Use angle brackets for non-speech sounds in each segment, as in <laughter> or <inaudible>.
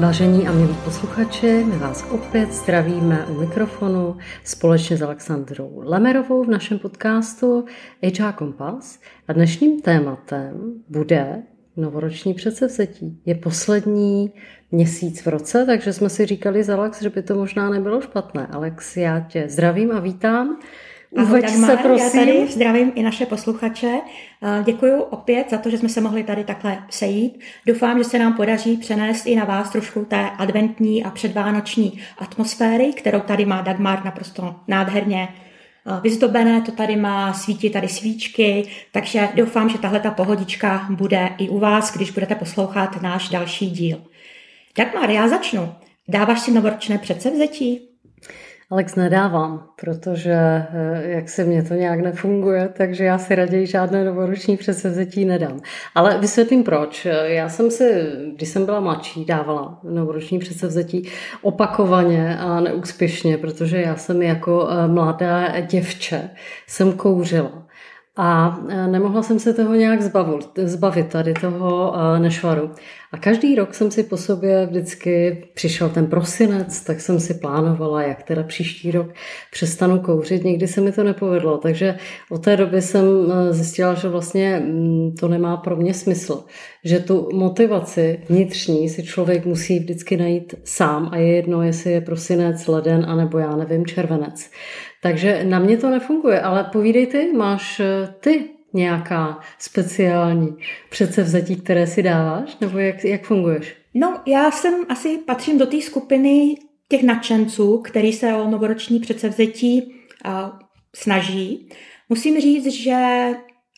Vážení a milí posluchači, my vás opět zdravíme u mikrofonu společně s Alexandrou Lemerovou v našem podcastu HR Kompas. A dnešním tématem bude novoroční předsevzetí. Je poslední měsíc v roce, takže jsme si říkali z Alex, že by to možná nebylo špatné. Alex, já tě zdravím a vítám. Uveď Dagmar, se, prosím. Já tady zdravím i naše posluchače. Děkuji opět za to, že jsme se mohli tady takhle sejít. Doufám, že se nám podaří přenést i na vás trošku té adventní a předvánoční atmosféry, kterou tady má Dagmar naprosto nádherně vyzdobené, to tady má, svítí tady svíčky, takže doufám, že tahle ta pohodička bude i u vás, když budete poslouchat náš další díl. Dagmar, já začnu. Dáváš si novoročné předsevzetí? Alex nedávám, protože eh, jak se mně to nějak nefunguje, takže já si raději žádné novoroční předsevzetí nedám. Ale vysvětlím proč. Já jsem si, když jsem byla mladší, dávala novoroční předsevzetí opakovaně a neúspěšně, protože já jsem jako eh, mladá děvče jsem kouřila. A e, nemohla jsem se toho nějak zbavit, zbavit tady toho e, nešvaru. A každý rok jsem si po sobě vždycky přišel ten prosinec, tak jsem si plánovala, jak teda příští rok přestanu kouřit. Nikdy se mi to nepovedlo, takže od té doby jsem e, zjistila, že vlastně mm, to nemá pro mě smysl. Že tu motivaci vnitřní si člověk musí vždycky najít sám a je jedno, jestli je prosinec, leden, anebo já nevím, červenec. Takže na mě to nefunguje, ale povídej ty, máš eh, ty nějaká speciální předsevzetí, které si dáváš, nebo jak, jak funguješ? No, já jsem asi patřím do té skupiny těch nadšenců, který se o novoroční předsevzetí uh, snaží. Musím říct, že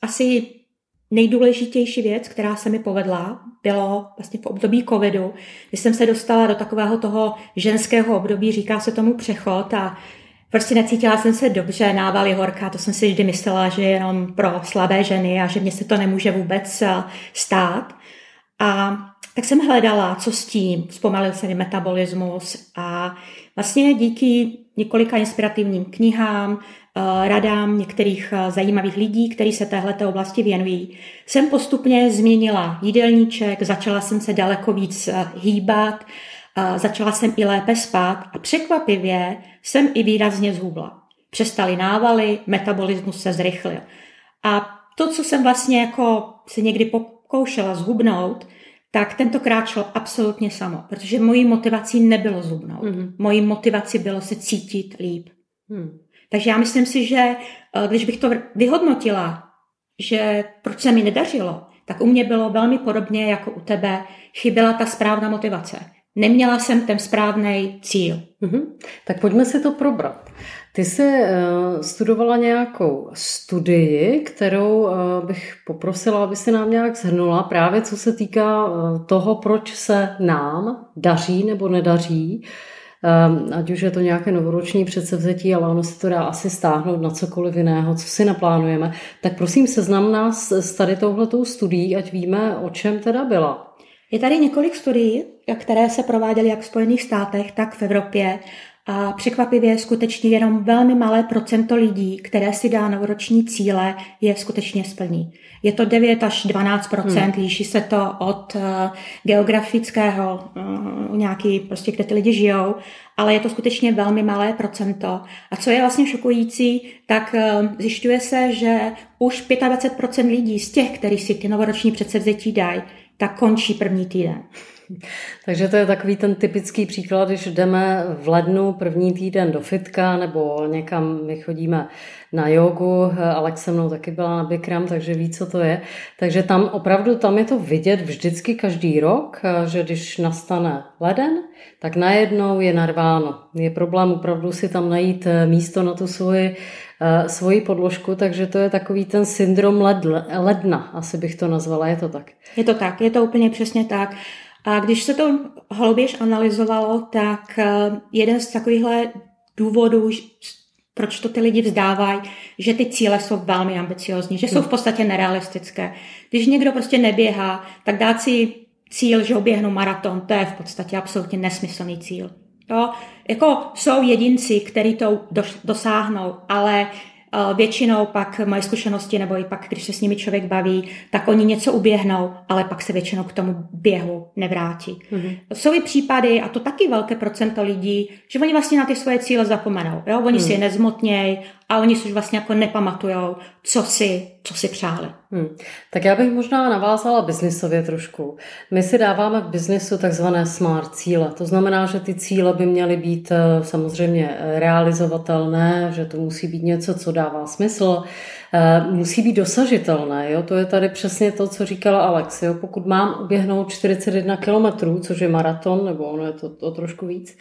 asi nejdůležitější věc, která se mi povedla, bylo vlastně v období covidu, kdy jsem se dostala do takového toho ženského období, říká se tomu přechod a Prostě necítila jsem se dobře, návaly horká, to jsem si vždy myslela, že je jenom pro slabé ženy a že mě se to nemůže vůbec eh, stát. A tak jsem hledala, co s tím, zpomalil se mi metabolismus a vlastně díky několika inspirativním knihám, eh, radám některých eh, zajímavých lidí, kteří se téhle oblasti věnují, jsem postupně změnila jídelníček, začala jsem se daleko víc hýbat, začala jsem i lépe spát a překvapivě jsem i výrazně zhubla. Přestaly návaly, metabolismus se zrychlil. A to, co jsem vlastně jako se někdy pokoušela zhubnout, tak tentokrát šlo absolutně samo, protože mojí motivací nebylo zhubnout. Mm-hmm. Mojí motivací bylo se cítit líp. Mm. Takže já myslím si, že eh, když bych to vyhodnotila, že proč se mi nedařilo, tak u mě bylo velmi podobně jako u tebe, chyběla ta správná motivace. Neměla jsem ten správný cíl. Mm-hmm. Tak pojďme si to probrat. Ty jsi uh, studovala nějakou studii, kterou uh, bych poprosila, aby si nám nějak zhrnula, právě co se týká uh, toho, proč se nám daří nebo nedaří, um, ať už je to nějaké novoroční předsevzetí, ale ono se to dá asi stáhnout na cokoliv jiného, co si naplánujeme. Tak prosím, seznam nás s tady touhletou studií, ať víme, o čem teda byla. Je tady několik studií, které se prováděly jak v Spojených státech, tak v Evropě. A překvapivě skutečně jenom velmi malé procento lidí, které si dá novoroční cíle, je skutečně splní. Je to 9 až 12 hmm. líší se to od uh, geografického, uh, nějaký prostě, kde ty lidi žijou, ale je to skutečně velmi malé procento. A co je vlastně šokující, tak uh, zjišťuje se, že už 25% lidí z těch, kteří si ty novoroční předsevzetí dají, tak končí první týden. <laughs> Takže to je takový ten typický příklad, když jdeme v lednu první týden do fitka nebo někam, my chodíme na jogu, Alex se mnou taky byla na Bikram, takže ví, co to je. Takže tam opravdu, tam je to vidět vždycky každý rok, že když nastane leden, tak najednou je narváno. Je problém opravdu si tam najít místo na tu svoji Eh, svoji podložku, takže to je takový ten syndrom ledna, asi bych to nazvala, je to tak? Je to tak, je to úplně přesně tak. A když se to hlouběž analyzovalo, tak eh, jeden z takovýchhle důvodů, proč to ty lidi vzdávají, že ty cíle jsou velmi ambiciozní, že jsou v podstatě nerealistické. Když někdo prostě neběhá, tak dát si cíl, že oběhnu maraton, to je v podstatě absolutně nesmyslný cíl. Jo? Jako jsou jedinci, kteří to dosáhnou, ale Většinou pak moje zkušenosti, nebo i pak, když se s nimi člověk baví, tak oni něco uběhnou, ale pak se většinou k tomu běhu nevrátí. Mm-hmm. Jsou i případy, a to taky velké procento lidí, že oni vlastně na ty svoje cíle zapomenou. Jo? Oni mm. si je nezmotnějí a oni si už vlastně jako nepamatujou, co si, co si přáli. Hmm. Tak já bych možná navázala biznisově trošku. My si dáváme v biznisu takzvané smart cíle. To znamená, že ty cíle by měly být eh, samozřejmě realizovatelné, že to musí být něco, co dává smysl, eh, musí být dosažitelné. Jo? To je tady přesně to, co říkala Alex. Jo? Pokud mám uběhnout 41 kilometrů, což je maraton, nebo ono je to, to trošku víc,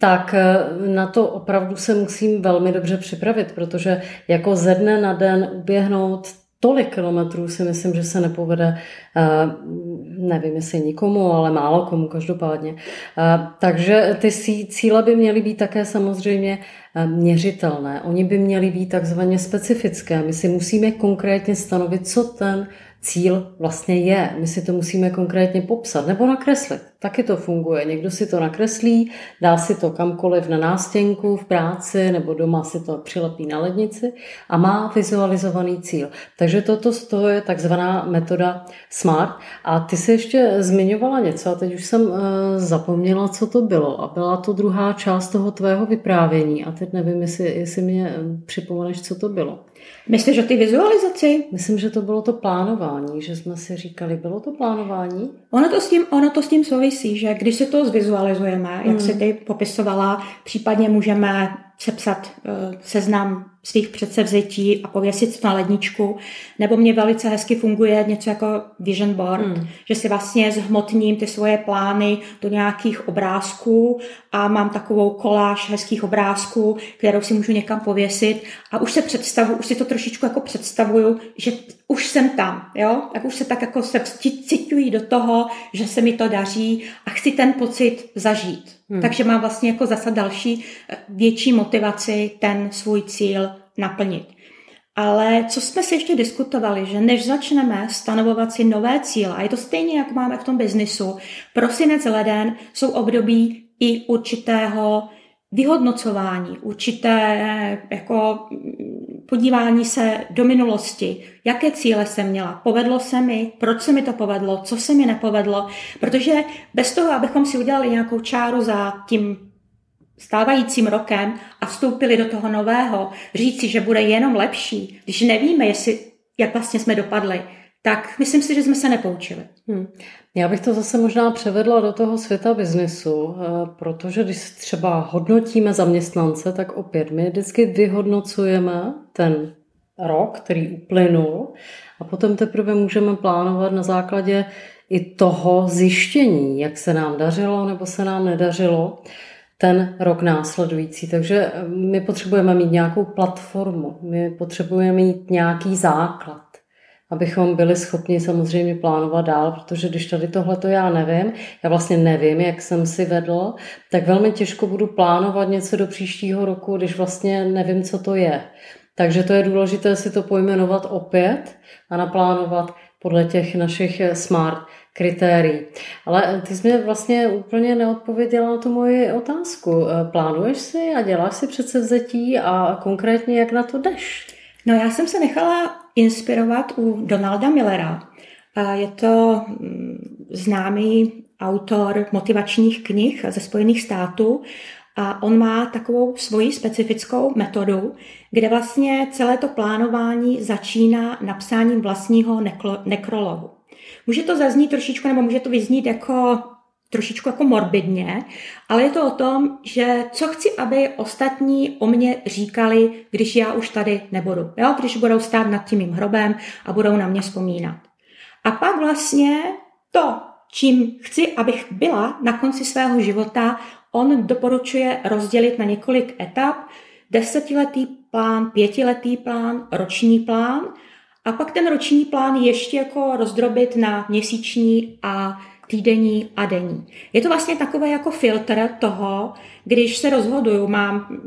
tak eh, na to opravdu se musím velmi dobře připravit, protože jako ze dne na den uběhnout tolik kilometrů si myslím, že se nepovede, eh, nevím jestli nikomu, ale málo komu každopádně. Eh, takže ty cíle by měly být také samozřejmě měřitelné. Oni by měly být takzvaně specifické. My si musíme konkrétně stanovit, co ten cíl vlastně je. My si to musíme konkrétně popsat nebo nakreslit. Taky to funguje. Někdo si to nakreslí, dá si to kamkoliv na nástěnku, v práci nebo doma si to přilepí na lednici a má vizualizovaný cíl. Takže toto to je takzvaná metoda SMART. A ty si ještě zmiňovala něco a teď už jsem eh, zapomněla, co to bylo. A byla to druhá část toho tvého vyprávění. A teď nevím, jestli, jestli mě eh, připomeneš, co to bylo. Myslíš o ty vizualizaci? Myslím, že to bylo to plánování, že jsme si říkali, bylo to plánování? Ono to s tím, ono to s tím souvisí, že když si to zvizualizujeme, jak hmm. si ty popisovala, případně můžeme sepsat uh, seznam svých předsevzetí a pověsit na ledničku, nebo mě velice hezky funguje něco jako vision board, hmm. že si vlastně zhmotním ty svoje plány do nějakých obrázků a mám takovou koláž hezkých obrázků, kterou si můžu někam pověsit a už se představu, už si to trošičku jako představuju, že už jsem tam, jo, tak už se tak jako se cituji do toho, že se mi to daří a chci ten pocit zažít. Hmm. Takže mám vlastně jako zase další eh, větší motivaci ten svůj cíl naplnit. Ale co jsme si ještě diskutovali, že než začneme stanovovat si nové cíle, a je to stejně, jak máme v tom biznisu, prosinec, leden jsou období i určitého vyhodnocování, určité jako podívání se do minulosti, jaké cíle jsem měla, povedlo se mi, proč se mi to povedlo, co se mi nepovedlo, protože bez toho, abychom si udělali nějakou čáru za tím stávajícím rokem a vstoupili do toho nového, říci, že bude jenom lepší, když nevíme, jestli, jak vlastně jsme dopadli, tak myslím si, že jsme se nepoučili. Hmm. Já bych to zase možná převedla do toho světa biznesu, eh, protože když třeba hodnotíme zaměstnance, tak opět my vždycky vyhodnocujeme ten rok, který uplynul a potom teprve můžeme plánovat na základě i toho zjištění, jak se nám dařilo nebo se nám nedařilo ten rok následující. Takže eh, my potřebujeme mít nějakou platformu, my potřebujeme mít nějaký základ abychom byli schopni samozřejmě plánovat dál, protože když tady tohle to já nevím, já vlastně nevím, jak jsem si vedl, tak velmi těžko budu plánovat něco do příštího roku, když vlastně nevím, co to je. Takže to je důležité si to pojmenovat opět a naplánovat podle těch našich smart kritérií. Ale ty jsi mě vlastně úplně neodpověděla na tu moji otázku. Plánuješ si a děláš si předsevzetí a konkrétně jak na to jdeš? No já jsem se nechala inspirovat u Donalda Millera. Je to mm, známý autor motivačních knih ze Spojených států a on má takovou svoji specifickou metodu, kde vlastně celé to plánování začíná napsáním vlastního nekrologu. Může to zaznít trošičku, nebo může to vyznít jako trošičku jako morbidně, ale je to o tom, že co chci, aby ostatní o mě říkali, když já už tady nebudu. Jo? Když budou stát nad tím mým hrobem a budou na mě vzpomínat. A pak vlastně to, čím chci, abych byla na konci svého života, on doporučuje rozdělit na několik etap. Desetiletý plán, pětiletý plán, roční plán a pak ten roční plán ještě jako rozdrobit na měsíční a týdenní a denní. Je to vlastně takové jako filtr toho, když se rozhoduju, mám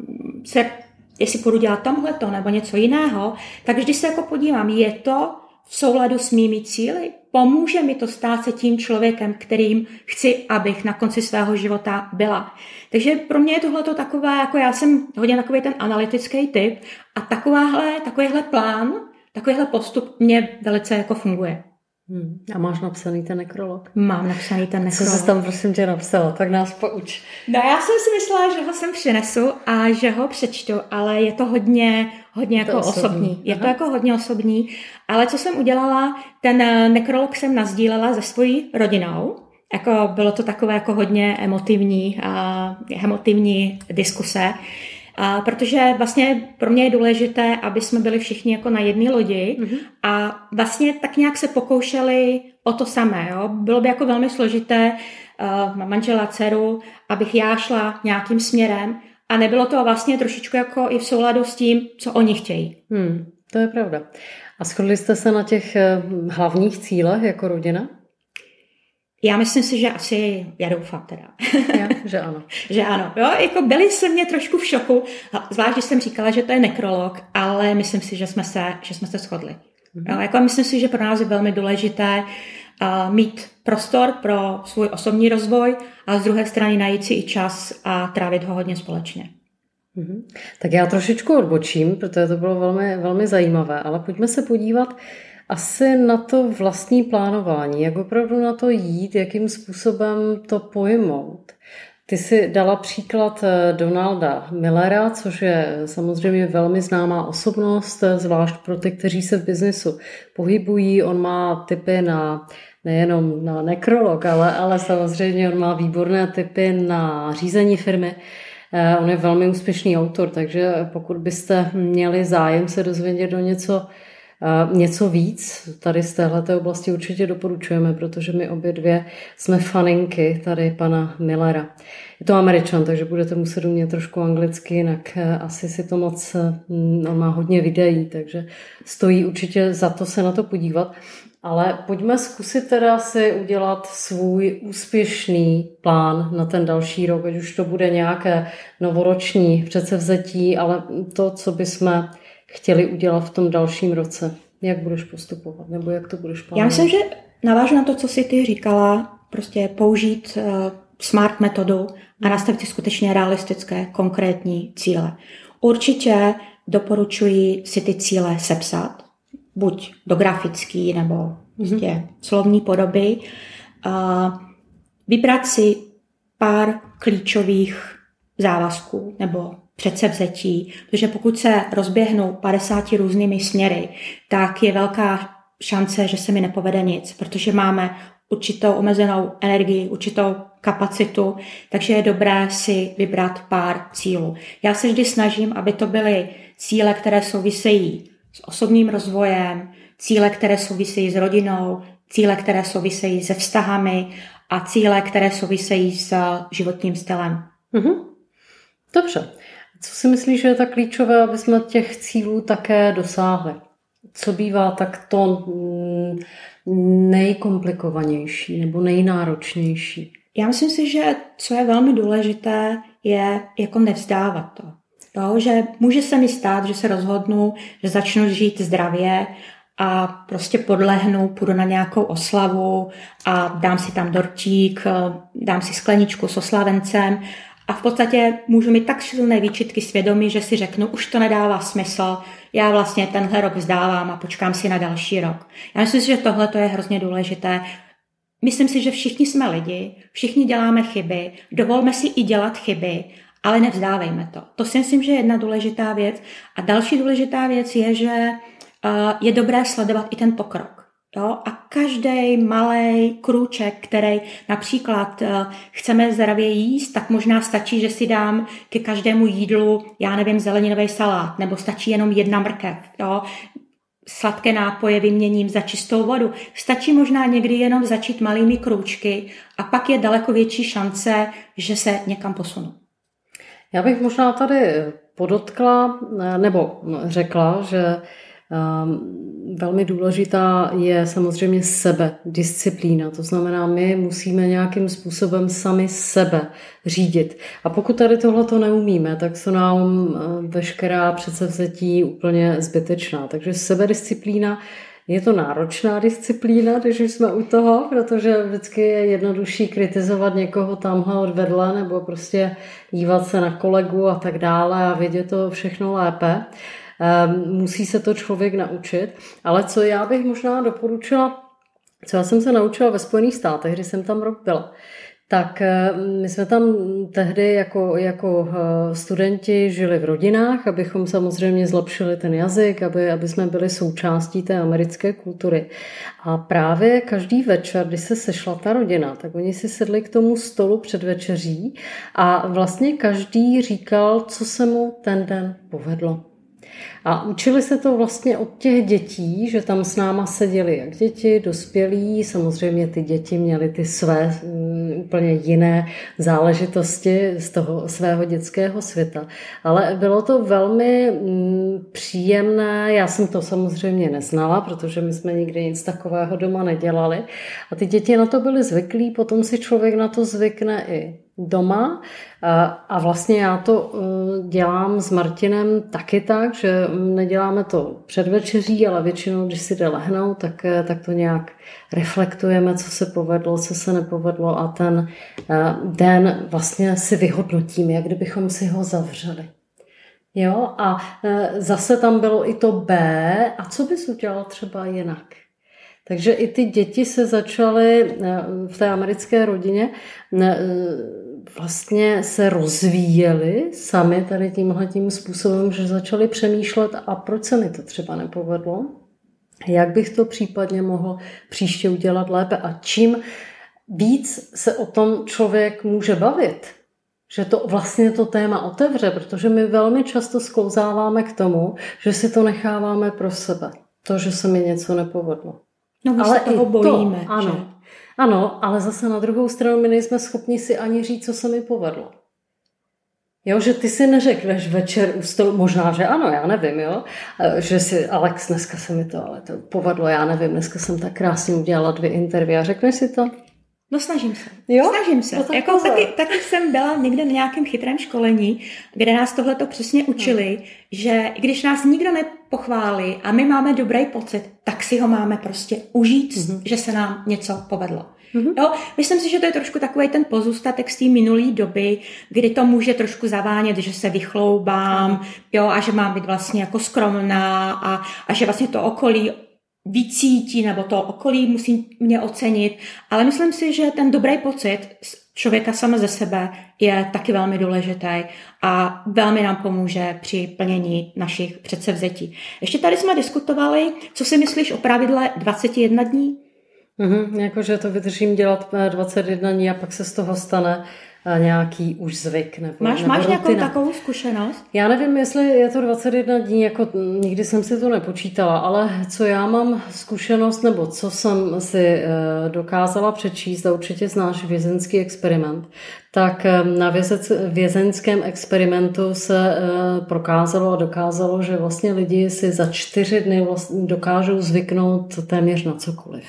se, jestli budu dělat tamhle to nebo něco jiného, tak když se jako podívám, je to v souladu s mými cíly? Pomůže mi to stát se tím člověkem, kterým chci, abych na konci svého života byla. Takže pro mě je tohle takové, jako já jsem hodně takový ten analytický typ a takováhle, takovýhle plán, takovýhle postup mě velice jako funguje. Hmm. A máš napsaný ten nekrolog? Mám napsaný ten nekrolog. Co jsi tam prosím tě napsala? Tak nás pouč. No já jsem si myslela, že ho sem přinesu a že ho přečtu, ale je to hodně, hodně jako osobní. osobní. Je Aha. to jako hodně osobní. Ale co jsem udělala, ten eh, nekrolog jsem nazdílela se svojí rodinou. Jako bylo to takové jako hodně emotivní, a emotivní diskuse. A protože vlastně pro mě je důležité, aby jsme byli všichni jako na jedné lodi mm-hmm. a vlastně tak nějak se pokoušeli o to samé. Jo? Bylo by jako velmi složité, uh, mám manžela, dceru, abych já šla nějakým směrem a nebylo to vlastně trošičku jako i v souladu s tím, co oni chtějí. Hmm, to je pravda. A shodli jste se na těch eh, hlavních cílech jako rodina? Já myslím si, že asi, já doufám teda. <laughs> Já, že ano. že ano. Jo, jako byli jsme mě trošku v šoku, zvlášť, když jsem říkala, že to je nekrolog, ale myslím si, že jsme se, že jsme se shodli. Mm-hmm. Jo, jako myslím si, že pro nás je velmi důležité uh, mít prostor pro svůj osobní rozvoj a z druhé strany najít si i čas a trávit ho hodně společně. Mm-hmm. Tak já trošičku odbočím, protože to bylo velmi, velmi zajímavé, ale pojďme se podívat, asi na to vlastní plánování, jak opravdu na to jít, jakým způsobem to pojmout. Ty si dala příklad eh, Donalda Millera, což je samozřejmě velmi známá osobnost, eh, zvlášť pro ty, kteří se v biznesu pohybují. On má typy na nejenom na nekrolog, ale, ale samozřejmě on má výborné typy na řízení firmy. Eh, on je velmi úspěšný autor, takže pokud byste měli zájem se dozvědět do něco Něco víc tady z téhle oblasti určitě doporučujeme, protože my obě dvě jsme faninky tady pana Millera. Je to američan, takže budete muset umět trošku anglicky, jinak eh, asi si to moc, mm, on má hodně videí, takže stojí určitě za to se na to podívat. Ale pojďme zkusit teda si udělat svůj úspěšný plán na ten další rok, ať už to bude nějaké novoroční předsevzetí, ale to, co bychom chtěli udělat v tom dalším roce? Jak budeš postupovat? Nebo jak to budeš plánovat? Já myslím, že navážu na to, co jsi ty říkala, prostě použít uh, smart metodu a nastavit si skutečně realistické, konkrétní cíle. Určitě doporučuji si ty cíle sepsat, buď do grafický nebo prostě mm-hmm. slovní podoby. Uh, vybrat si pár klíčových závazků nebo předsevzetí, protože pokud se rozběhnou 50 různými směry, tak je velká šance, že se mi nepovede nic, protože máme určitou omezenou energii, určitou kapacitu, takže je dobré si vybrat pár cílů. Já se vždy snažím, aby to byly cíle, které souvisejí s osobním rozvojem, cíle, které souvisejí s rodinou, cíle, které souvisejí se vztahami a cíle, které souvisejí s životním stylem. Mm-hmm. Dobře. Co si myslíš, že je tak klíčové, aby jsme těch cílů také dosáhli? Co bývá tak to mm, nejkomplikovanější nebo nejnáročnější? Já myslím si, že co je velmi důležité, je jako nevzdávat to. To, že může se mi stát, že se rozhodnu, že začnu žít zdravě a prostě podlehnu, půjdu na nějakou oslavu a dám si tam dortík, dám si skleničku s oslavencem a v podstatě můžu mít tak silné výčitky svědomí, že si řeknu, už to nedává smysl, já vlastně tenhle rok vzdávám a počkám si na další rok. Já myslím si, že tohle je hrozně důležité. Myslím si, že všichni jsme lidi, všichni děláme chyby, dovolme si i dělat chyby, ale nevzdávejme to. To si myslím, že je jedna důležitá věc. A další důležitá věc je, že eh, je dobré sledovat i ten pokrok. Jo? A každý malý krůček, který například uh, chceme zdravě jíst, tak možná stačí, že si dám ke každému jídlu, já nevím, zeleninový salát, nebo stačí jenom jedna mrkev. Jo? Sladké nápoje vyměním za čistou vodu. Stačí možná někdy jenom začít malými krůčky a pak je daleko větší šance, že se někam posunu. Já bych možná tady podotkla, nebo řekla, že velmi důležitá je samozřejmě sebe, disciplína. To znamená, my musíme nějakým způsobem sami sebe řídit. A pokud tady tohle to neumíme, tak jsou nám eh, veškerá předsevzetí úplně zbytečná. Takže sebedisciplína Je to náročná disciplína, když jsme u toho, protože vždycky je jednodušší kritizovat někoho tamhle od vedle nebo prostě dívat se na kolegu a tak dále a vidět to všechno lépe. Ehm, musí se to člověk naučit. Ale co já bych možná doporučila, co já jsem se naučila ve Spojených státech, kdy jsem tam rok byla, tak eh, my jsme tam tehdy jako, jako eh, studenti žili v rodinách, abychom samozřejmě zlepšili ten jazyk, aby, aby jsme byli součástí té americké kultury. A právě každý večer, když se sešla ta rodina, tak oni si sedli k tomu stolu před večeří a vlastně každý říkal, co se mu ten den povedlo. A učili se to vlastně od těch dětí, že tam s náma seděli jak děti, dospělí, samozřejmě ty děti měly ty své um, úplně jiné záležitosti z toho svého dětského světa. Ale bylo to velmi um, příjemné, já jsem to samozřejmě neznala, protože my jsme nikdy nic takového doma nedělali. A ty děti na to byly zvyklí, potom si člověk na to zvykne i doma a vlastně já to eh, dělám s Martinem taky tak, že neděláme to před večeří, ale většinou, když si jde lehnout, tak, eh, tak to nějak reflektujeme, co se povedlo, co se nepovedlo a ten eh, den vlastně si vyhodnotíme, jak kdybychom si ho zavřeli. Jo, a zase tam bylo i to B, a co bys udělal třeba jinak? Takže i ty děti se začaly v té americké rodině vlastně se rozvíjeli sami tady tímhle tím způsobem, že začali přemýšlet a proč se mi to třeba nepovedlo, jak bych to případně mohl příště udělat lépe a čím víc se o tom člověk může bavit, že to vlastně to téma otevře, protože my velmi často sklouzáváme k tomu, že si to necháváme pro sebe. To, že se mi něco nepovedlo. No, my Ale se toho bojíme. To, ano? Ano, ale zase na druhou stranu my nejsme schopni si ani říct, co se mi povedlo. Jo, že ty si neřekneš večer u stolu, možná, že ano, já nevím, jo, že si, Alex, dneska se mi to ale to povedlo, já nevím, dneska jsem tak krásně udělala dvě interview a řekneš si to? No snažím se. Jo? Snažím se. No, tak jako taky, taky jsem byla někde na nějakém chytrém školení, kde nás tohle to přesně učili, hmm. že když nás nikdo nepochválí a my máme dobrý pocit, tak si ho máme prostě užít, hmm. že se nám něco povedlo. Mm-hmm. Jo, myslím si, že to je trošku takový ten pozůstatek z té minulé doby, kdy to může trošku zavánět, že se vychloubám, jo, a že mám být vlastně jako skromná a, a že vlastně to okolí vycítí, nebo to okolí musí mě ocenit, ale myslím si, že ten dobrý pocit člověka sama ze sebe je taky velmi důležitý a velmi nám pomůže při plnění našich předsevzetí. Ještě tady jsme diskutovali, co si myslíš o pravidle 21 dní? Mm-hmm, jakože to vydržím dělat 21 dní a pak se z toho stane nějaký už zvyk. Nebo, máš nebo máš nějakou takovou zkušenost? Já nevím, jestli je to 21 dní, jako nikdy jsem si to nepočítala, ale co já mám zkušenost, nebo co jsem si eh, dokázala přečíst, a určitě znáš vězenský experiment, tak eh, na vězec, vězeňském experimentu se eh, prokázalo a dokázalo, že vlastně lidi si za čtyři dny vlastně dokážou zvyknout téměř na cokoliv.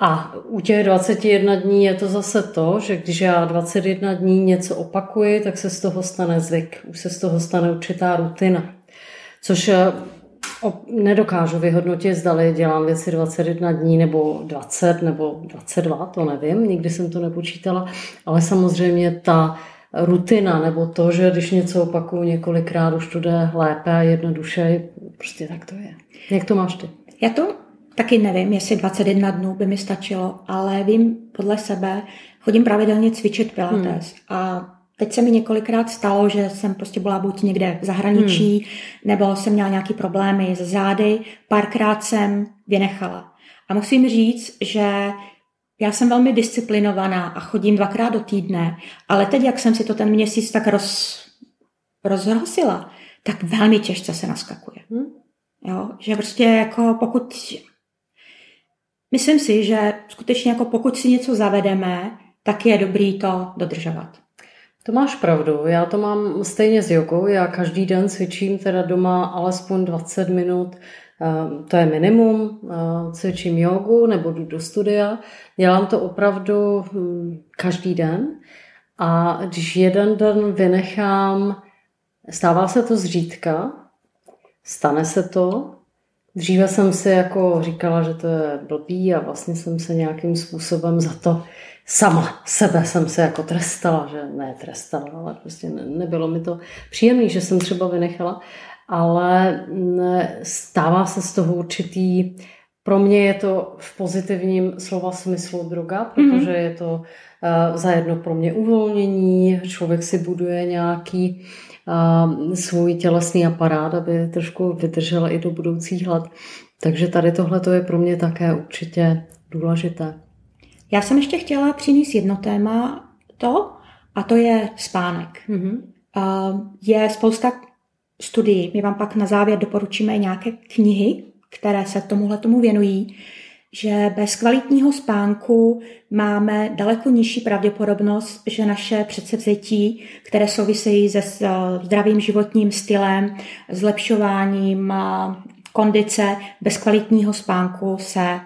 A u těch 21 dní je to zase to, že když já 21 dní něco opakuji, tak se z toho stane zvyk, už se z toho stane určitá rutina. Což eh, nedokážu vyhodnotit, zdali dělám věci 21 dní nebo 20 nebo 22, to nevím, nikdy jsem to nepočítala, ale samozřejmě ta rutina nebo to, že když něco opakuju několikrát, už to jde lépe a jednoduše, prostě tak to je. Jak to máš ty? Já to Taky nevím, jestli 21 dnů by mi stačilo, ale vím podle sebe, chodím pravidelně cvičit pilates hmm. a Teď se mi několikrát stalo, že jsem prostě byla buď někde v zahraničí, hmm. nebo jsem měla nějaký problémy s zády. Párkrát jsem vynechala. A musím říct, že já jsem velmi disciplinovaná a chodím dvakrát do týdne, ale teď, jak jsem si to ten měsíc tak roz, rozhrosila, tak velmi těžce se naskakuje. Hmm. Jo, že prostě jako pokud Myslím si, že skutečně jako pokud si něco zavedeme, tak je dobrý to dodržovat. To máš pravdu, já to mám stejně s jogou, já každý den cvičím teda doma alespoň 20 minut, eh, to je minimum, eh, cvičím jogu nebo jdu do studia, dělám to opravdu hm, každý den. A když jeden den vynechám, stává se to zřídka, stane se to, Dříve jsem si jako říkala, že to je blbý a vlastně jsem se nějakým způsobem za to sama sebe jsem se jako trestala, že ne trestala, ale prostě ne, nebylo mi to příjemné, že jsem třeba vynechala, ale ne, stává se z toho určitý, pro mě je to v pozitivním slova smyslu droga, protože mm-hmm. je to uh, zajedno pro mě uvolnění, člověk si buduje nějaký uh, svůj tělesný aparát, aby trošku vydržel i do budoucích let. Takže tady tohle je pro mě také určitě důležité. Já jsem ještě chtěla přinést jedno téma to, a to je spánek. Mm-hmm. Je spousta studií, my vám pak na závěr doporučíme nějaké knihy, které se tomuhle tomu věnují, že bez kvalitního spánku máme daleko nižší pravděpodobnost, že naše předsevzetí, které souvisejí se zdravým životním stylem, zlepšováním kondice, bez kvalitního spánku se e,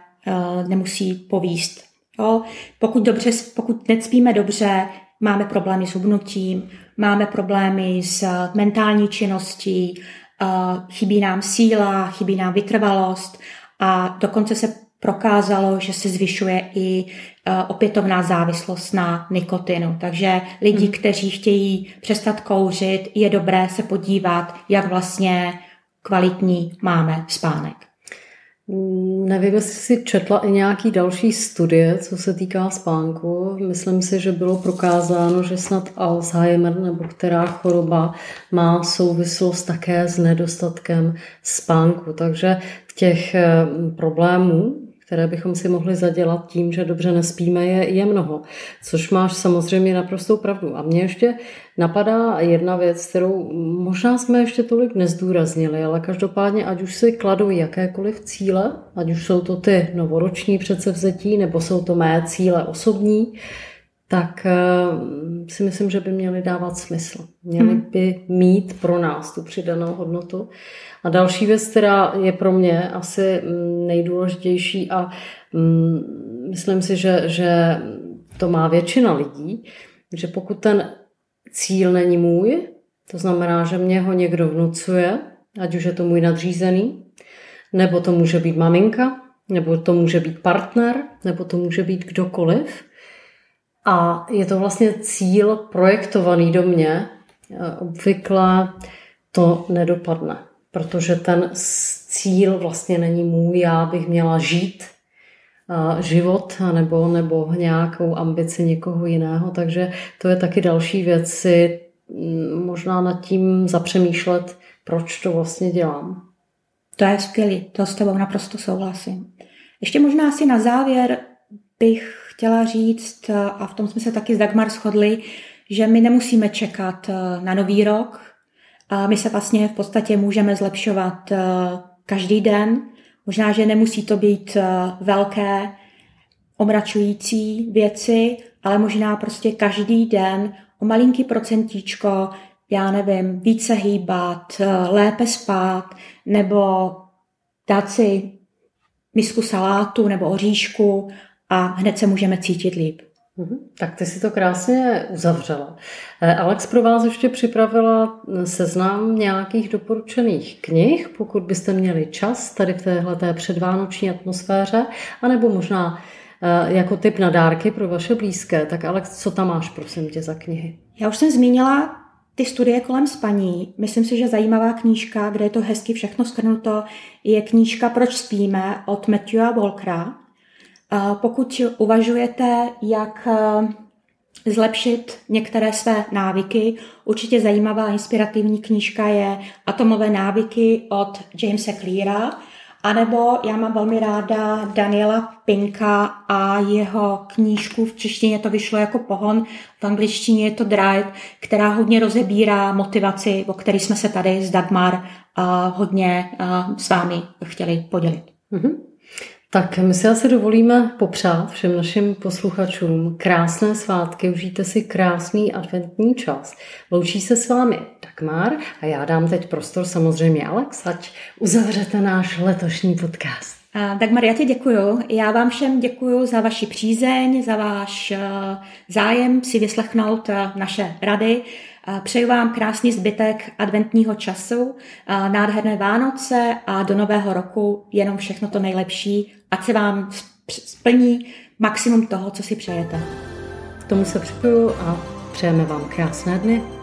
nemusí povíst. Jo? Pokud, dobře, pokud necpíme dobře, máme problémy s hubnutím, máme problémy s mentální činností, chybí nám síla, chybí nám vytrvalost a dokonce se prokázalo, že se zvyšuje i opětovná závislost na nikotinu. Takže lidi, hmm. kteří chtějí přestat kouřit, je dobré se podívat, jak vlastně kvalitní máme spánek. Nevím, jestli si četla i nějaký další studie, co se týká spánku. Myslím si, že bylo prokázáno, že snad Alzheimer nebo která choroba má souvislost také s nedostatkem spánku. Takže těch eh, problémů, které bychom si mohli zadělat tím, že dobře nespíme, je, je mnoho. Což máš samozřejmě naprostou pravdu. A mě ještě napadá jedna věc, kterou možná jsme ještě tolik nezdůraznili, ale každopádně, ať už si kladou jakékoliv cíle, ať už jsou to ty novoroční předsevzetí, nebo jsou to mé cíle osobní, tak eh, si myslím, že by měly dávat smysl. Měly hmm. by mít pro nás tu přidanou hodnotu. A další věc, která je pro mě asi mm, nejdůležitější a mm, myslím si, že, že to má většina lidí, že pokud ten cíl není můj, to znamená, že mě ho někdo vnucuje, ať už je to můj nadřízený, nebo to může být maminka, nebo to může být partner, nebo to může být kdokoliv. A je to vlastně cíl projektovaný do mě. Obvykle to nedopadne protože ten cíl vlastně není můj, já bych měla žít život nebo, nebo nějakou ambici někoho jiného, takže to je taky další věc si mm, možná nad tím zapřemýšlet, proč to vlastně dělám. To je skvělé, to s tebou naprosto souhlasím. Ještě možná asi na závěr bych chtěla říct, a v tom jsme se taky s Dagmar shodli, že my nemusíme čekat na nový rok, a my se vlastně v podstatě můžeme zlepšovat eh, každý den. Možná, že nemusí to být eh, velké, omračující věci, ale možná prostě každý den o malinký procentíčko, já nevím, více hýbat, eh, lépe spát, nebo dát si misku salátu nebo oříšku a hned se můžeme cítit líp. Mhm. Tak ty si to krásně uzavřela. Eh, Alex pro vás ještě připravila seznam nějakých doporučených knih, pokud byste měli čas tady v téhle předvánoční atmosféře, anebo možná eh, jako typ na dárky pro vaše blízké. Tak Alex, co tam máš, prosím tě, za knihy? Já už jsem zmínila ty studie kolem spaní. Myslím si, že zajímavá knížka, kde je to hezky všechno skrnuto, je knížka Proč spíme od Matthewa Walkera. Pokud uvažujete, jak eh, zlepšit některé své návyky, určitě zajímavá inspirativní knížka je Atomové návyky od Jamesa Cleara, anebo já mám velmi ráda Daniela Pinka a jeho knížku, v češtině to vyšlo jako pohon, v angličtině je to Drive, která hodně rozebírá motivaci, o které jsme se tady s Dagmar uh, hodně uh, s vámi chtěli podělit. Mm-hmm. Tak my si asi dovolíme popřát všem našim posluchačům krásné svátky, užijte si krásný adventní čas. Loučí se s vámi Dagmar a já dám teď prostor samozřejmě Alex, ať uzavřete náš letošní podcast. Dagmar, já ti děkuju. Já vám všem děkuju za vaši přízeň, za váš eh, zájem si vyslechnout eh, naše rady. Přeju vám krásný zbytek adventního času, nádherné Vánoce a do nového roku jenom všechno to nejlepší, ať se vám splní maximum toho, co si přejete. K tomu se připoju a přejeme vám krásné dny.